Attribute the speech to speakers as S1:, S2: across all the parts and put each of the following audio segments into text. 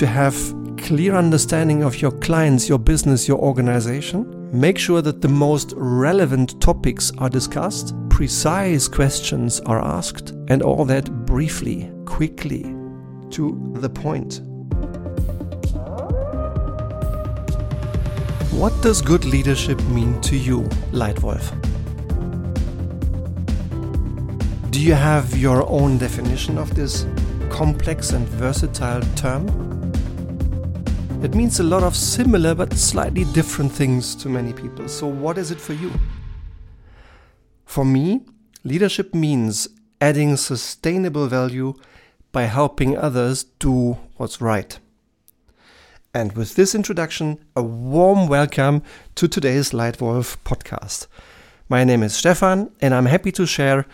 S1: to have clear understanding of your clients, your business, your organization. Make sure that the most relevant topics are discussed, precise questions are asked, and all that briefly, quickly, to the point. What does good leadership mean to you, Leitwolf? Do you have your own definition of this complex and versatile term? It means a lot of similar but slightly different things to many people. So, what is it for you? For me, leadership means adding sustainable value by helping others do what's right. And with this introduction, a warm welcome to today's Leitwolf podcast. My name is Stefan, and I'm happy to share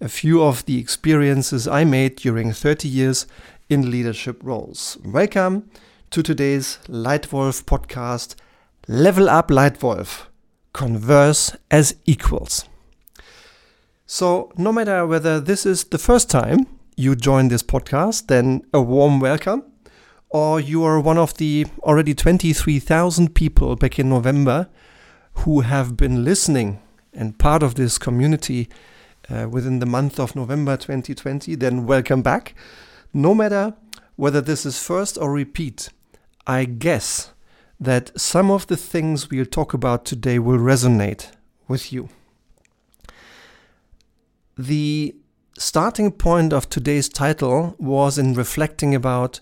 S1: a few of the experiences I made during 30 years in leadership roles. Welcome to today's Leitwolf podcast Level Up Leitwolf Converse as Equals. So, no matter whether this is the first time you join this podcast, then a warm welcome or you are one of the already 23,000 people back in November who have been listening and part of this community uh, within the month of November 2020, then welcome back. No matter whether this is first or repeat, I guess that some of the things we'll talk about today will resonate with you. The starting point of today's title was in reflecting about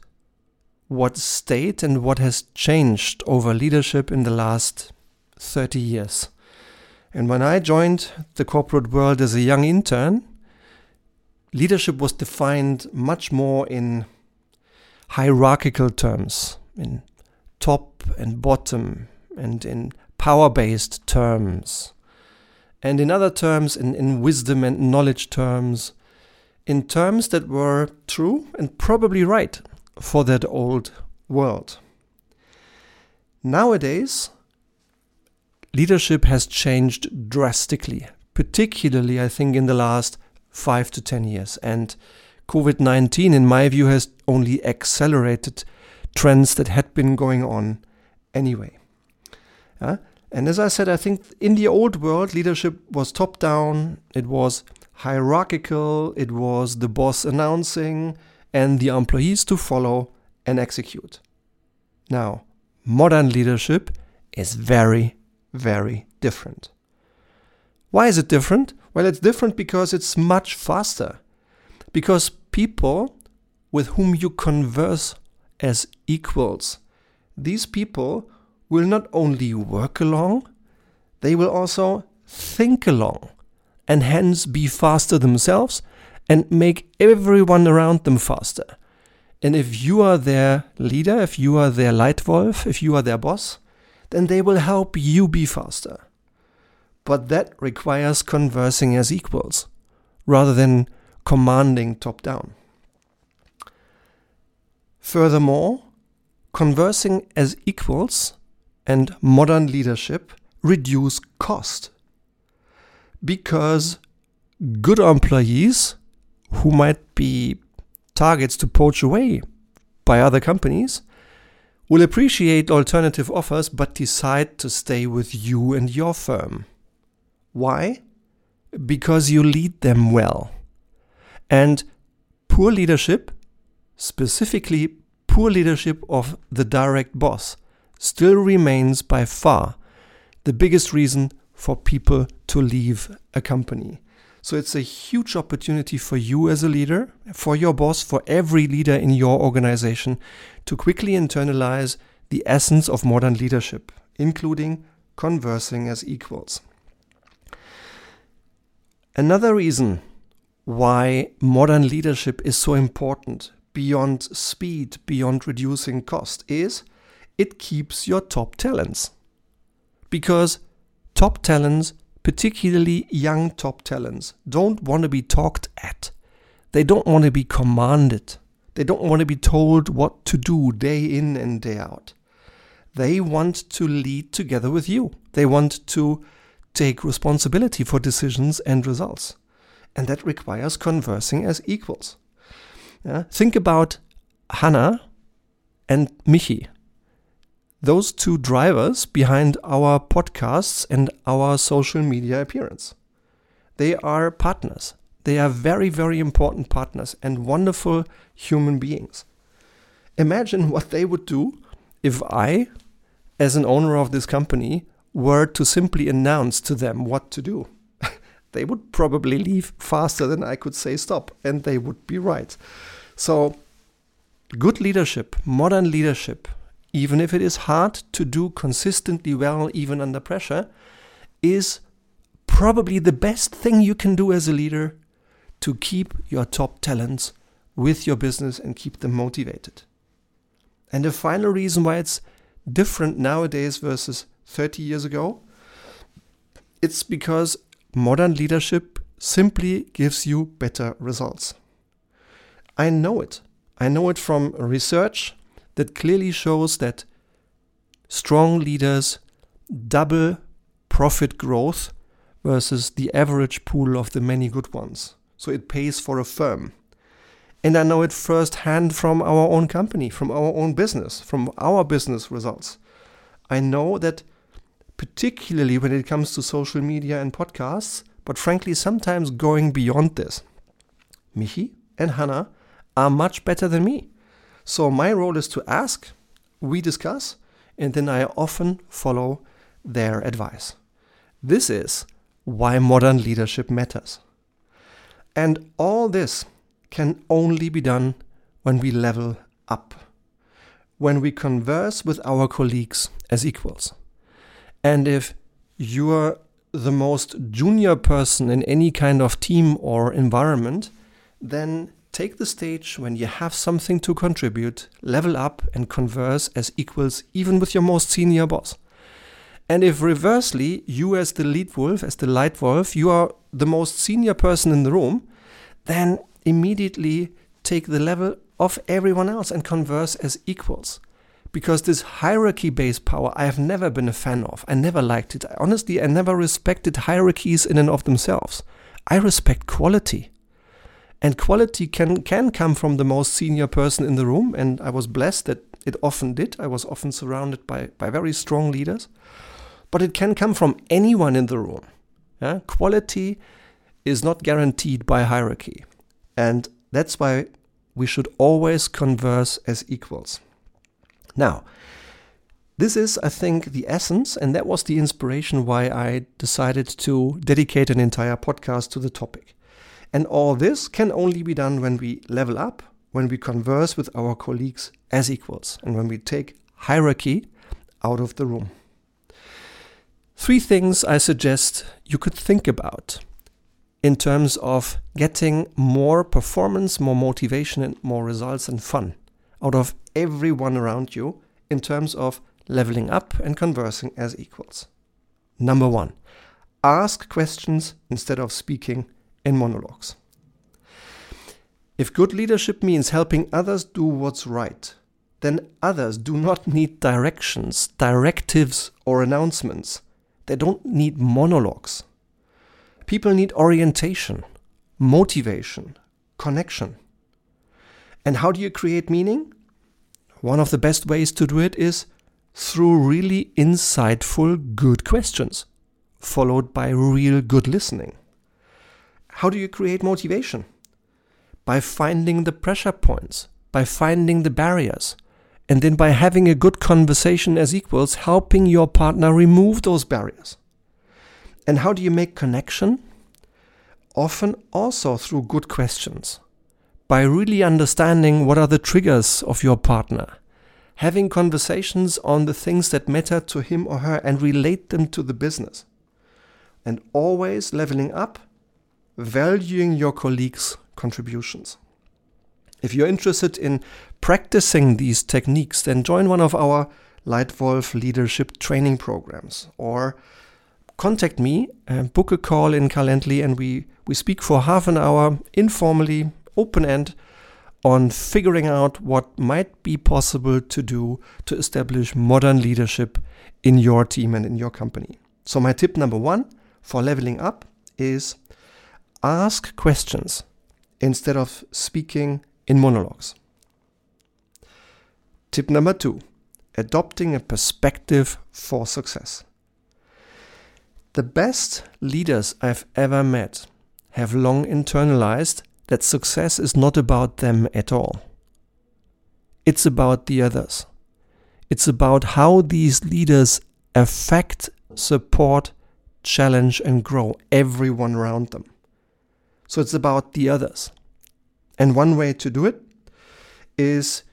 S1: what state and what has changed over leadership in the last 30 years. And when I joined the corporate world as a young intern, leadership was defined much more in hierarchical terms, in top and bottom, and in power based terms, and in other terms, in, in wisdom and knowledge terms, in terms that were true and probably right for that old world. Nowadays, leadership has changed drastically, particularly, I think, in the last five to 10 years. And COVID 19, in my view, has only accelerated trends that had been going on anyway. And as I said, I think in the old world, leadership was top down, it was hierarchical, it was the boss announcing, and the employees to follow and execute. Now, modern leadership is very, very different. Why is it different? Well, it's different because it's much faster. Because people with whom you converse as equals, these people will not only work along, they will also think along and hence be faster themselves and make everyone around them faster. And if you are their leader, if you are their Leitwolf, if you are their boss, then they will help you be faster. But that requires conversing as equals rather than commanding top down. Furthermore, conversing as equals and modern leadership reduce cost because good employees who might be targets to poach away by other companies will appreciate alternative offers but decide to stay with you and your firm. Why? Because you lead them well. And poor leadership, specifically poor leadership of the direct boss, still remains by far the biggest reason for people to leave a company. So it's a huge opportunity for you as a leader, for your boss, for every leader in your organization to quickly internalize the essence of modern leadership, including conversing as equals. Another reason why modern leadership is so important beyond speed, beyond reducing cost, is it keeps your top talents. Because top talents particularly young top talents, don't want to be talked at. They don't want to be commanded. They don't want to be told what to do day in and day out. They want to lead together with you. They want to take responsibility for decisions and results. And that requires conversing as equals. Yeah? Think about Hannah and Michi. Those two drivers behind our podcasts and our social media appearance. They are partners. They are very, very important partners and wonderful human beings. Imagine what they would do if I, as an owner of this company, were to simply announce to them what to do. They would probably leave faster than I could say stop, and they would be right. So, good leadership, modern leadership, even if it is hard to do consistently well, even under pressure, is probably the best thing you can do as a leader to keep your top talents with your business and keep them motivated. And the final reason why it's different nowadays versus 30 years ago, it's because modern leadership simply gives you better results. I know it. I know it from research that clearly shows that strong leaders double profit growth versus the average pool of the many good ones. So it pays for a firm. And I know it firsthand from our own company, from our own business, from our business results. I know that particularly when it comes to social media and podcasts, but frankly, sometimes going beyond this. Michi and Hannah are much better than me. So my role is to ask, we discuss, and then I often follow their advice. This is why modern leadership matters. And all this can only be done when we level up, when we converse with our colleagues as equals. And if you're the most junior person in any kind of team or environment, then take the stage when you have something to contribute, level up, and converse as equals, even with your most senior boss. And if reversely, you as the lead wolf, as the Leitwolf, you are the most senior person in the room, then immediately take the level of everyone else and converse as equals. Because this hierarchy based power, I have never been a fan of. I never liked it. Honestly, I never respected hierarchies in and of themselves. I respect quality. And quality can, can come from the most senior person in the room. And I was blessed that it often did. I was often surrounded by, by very strong leaders but it can come from anyone in the room. Yeah? Quality is not guaranteed by hierarchy. And that's why we should always converse as equals. Now, this is, I think, the essence, and that was the inspiration why I decided to dedicate an entire podcast to the topic. And all this can only be done when we level up, when we converse with our colleagues as equals, and when we take hierarchy out of the room. Three things I suggest you could think about in terms of getting more performance, more motivation, and more results and fun out of everyone around you in terms of leveling up and conversing as equals. Number one, ask questions instead of speaking in monologues. If good leadership means helping others do what's right, then others do not need directions, directives, or announcements. They don't need monologues. People need orientation, motivation, connection. And how do you create meaning? One of the best ways to do it is through really insightful, good questions, followed by real good listening. How do you create motivation? By finding the pressure points, by finding the barriers, and then by having a good conversation as equals, helping your partner remove those barriers. And how do you make connection? Often also through good questions. By really understanding what are the triggers of your partner, having conversations on the things that matter to him or her and relate them to the business. And always leveling up, valuing your colleagues' contributions. If you're interested in practicing these techniques, then join one of our Leitwolf leadership training programs or contact me, and book a call in Calendly, and we, we speak for half an hour informally, open end, on figuring out what might be possible to do to establish modern leadership in your team and in your company. So, my tip number one for leveling up is ask questions instead of speaking in monologues. Tip number two adopting a perspective for success. The best leaders I've ever met have long internalized that success is not about them at all. It's about the others. It's about how these leaders affect, support, challenge, and grow everyone around them. So it's about the others. And one way to do it is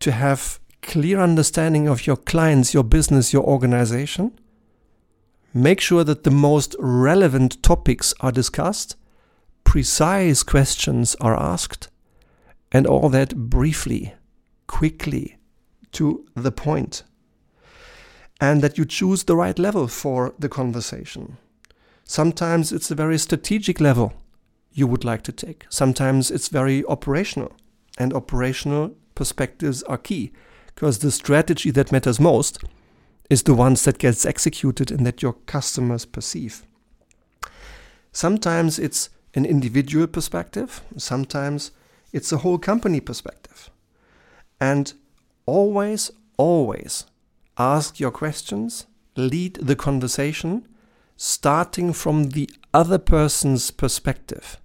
S1: to have clear understanding of your clients, your business, your organization. Make sure that the most relevant topics are discussed, precise questions are asked, and all that briefly, quickly, to the point. And that you choose the right level for the conversation. Sometimes it's a very strategic level you would like to take. Sometimes it's very operational, and operational perspectives are key because the strategy that matters most is the ones that gets executed and that your customers perceive. Sometimes it's an individual perspective, sometimes it's a whole company perspective. And always, always ask your questions, lead the conversation, starting from the other person's perspective.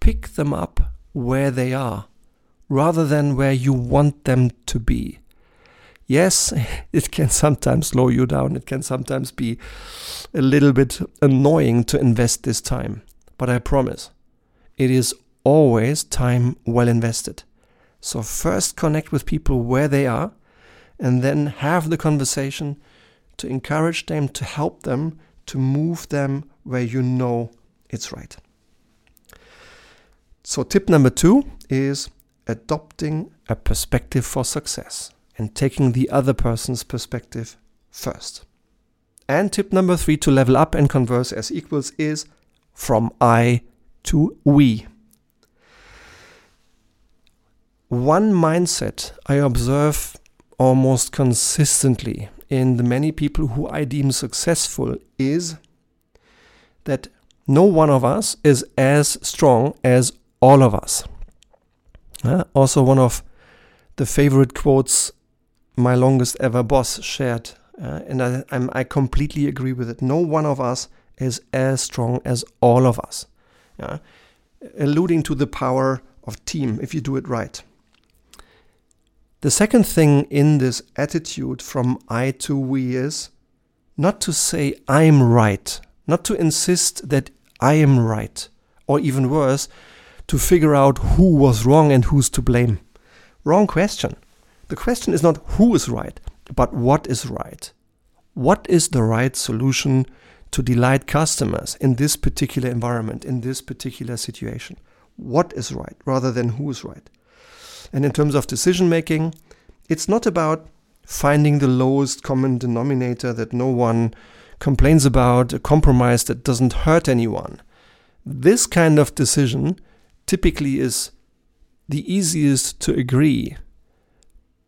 S1: Pick them up where they are rather than where you want them to be yes, it can sometimes slow you down. It can sometimes be a little bit annoying to invest this time. But I promise, it is always time well invested. So, first connect with people where they are, and then have the conversation to encourage them, to help them, to move them where you know it's right. So, tip number two is adopting a perspective for success and taking the other person's perspective first. And tip number three to level up and converse as equals is from I to we. One mindset I observe almost consistently in the many people who I deem successful is that no one of us is as strong as all of us. Uh, also, one of the favorite quotes my longest ever boss shared, uh, and I, I completely agree with it. No one of us is as strong as all of us. Yeah? Alluding to the power of team if you do it right. The second thing in this attitude from I to we is not to say I'm right, not to insist that I am right, or even worse, to figure out who was wrong and who's to blame. Wrong question. The question is not who is right, but what is right. What is the right solution to delight customers in this particular environment, in this particular situation? What is right rather than who is right? And in terms of decision making, it's not about finding the lowest common denominator that no one complains about, a compromise that doesn't hurt anyone. This kind of decision typically is the easiest to agree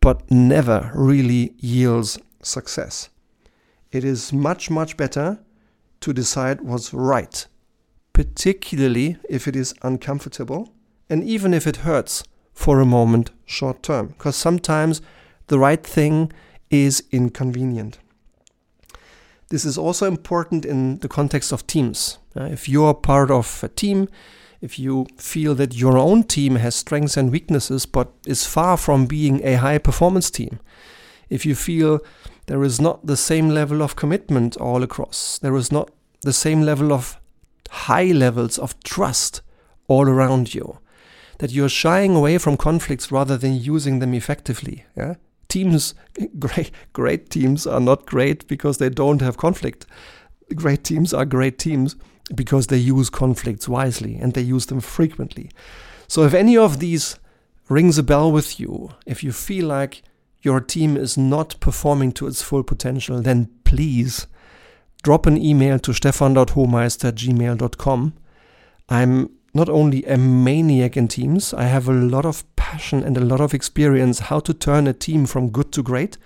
S1: but never really yields success. It is much, much better to decide what's right, particularly if it is uncomfortable and even if it hurts for a moment short term, because sometimes the right thing is inconvenient. This is also important in the context of teams. Uh, if you're part of a team, if you feel that your own team has strengths and weaknesses but is far from being a high performance team, if you feel there is not the same level of commitment all across, there is not the same level of high levels of trust all around you, that you're shying away from conflicts rather than using them effectively. Yeah? Teams, great, great teams are not great because they don't have conflict. Great teams are great teams because they use conflicts wisely and they use them frequently. So if any of these rings a bell with you, if you feel like your team is not performing to its full potential, then please drop an email to stefan.homeister@gmail.com. I'm not only a maniac in teams, I have a lot of passion and a lot of experience how to turn a team from good to great.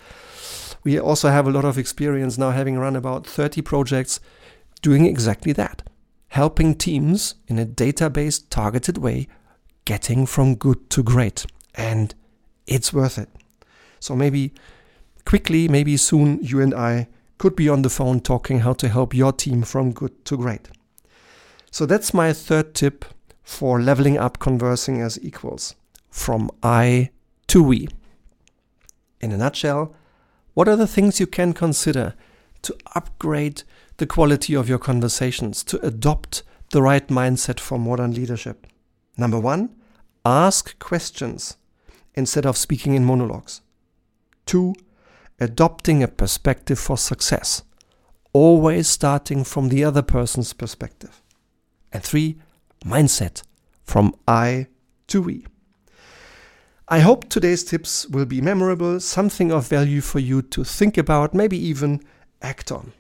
S1: We also have a lot of experience now having run about 30 projects doing exactly that helping teams in a database targeted way getting from good to great. And it's worth it. So maybe quickly, maybe soon, you and I could be on the phone talking how to help your team from good to great. So that's my third tip for leveling up conversing as equals from I to we. In a nutshell, what are the things you can consider to upgrade the quality of your conversations, to adopt the right mindset for modern leadership? Number one, ask questions instead of speaking in monologues. Two, adopting a perspective for success, always starting from the other person's perspective. And three, mindset from I to we. I hope today's tips will be memorable, something of value for you to think about, maybe even act on,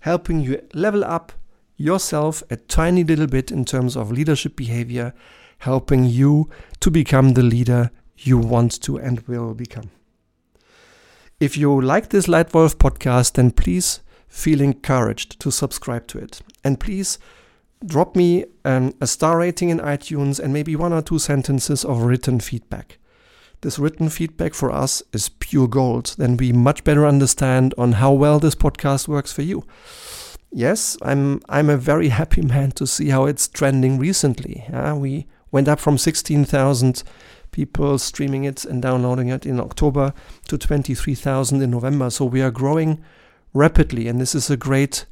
S1: helping you level up yourself a tiny little bit in terms of leadership behavior, helping you to become the leader you want to and will become. If you like this Leitwolf podcast, then please feel encouraged to subscribe to it. And please drop me um, a star rating in iTunes and maybe one or two sentences of written feedback. This written feedback for us is pure gold. Then we much better understand on how well this podcast works for you. Yes, I'm I'm a very happy man to see how it's trending recently. Uh, we went up from 16,000 people streaming it and downloading it in October to 23,000 in November. So we are growing rapidly, and this is a great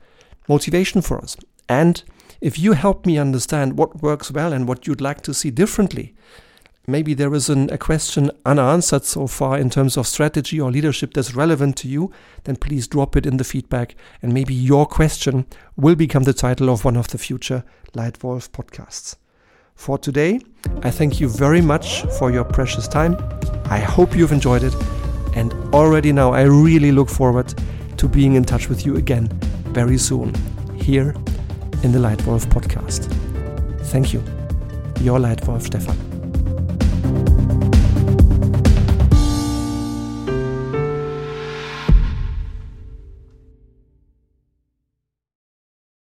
S1: motivation for us. And if you help me understand what works well and what you'd like to see differently, maybe there is an, a question unanswered so far in terms of strategy or leadership that's relevant to you, then please drop it in the feedback, and maybe your question will become the title of one of the future Leitwolf podcasts. For today, I thank you very much for your precious time. I hope you've enjoyed it, and already now I really look forward to being in touch with you again very soon here in the Leitwolf podcast. Thank you. Your Leitwolf Stefan.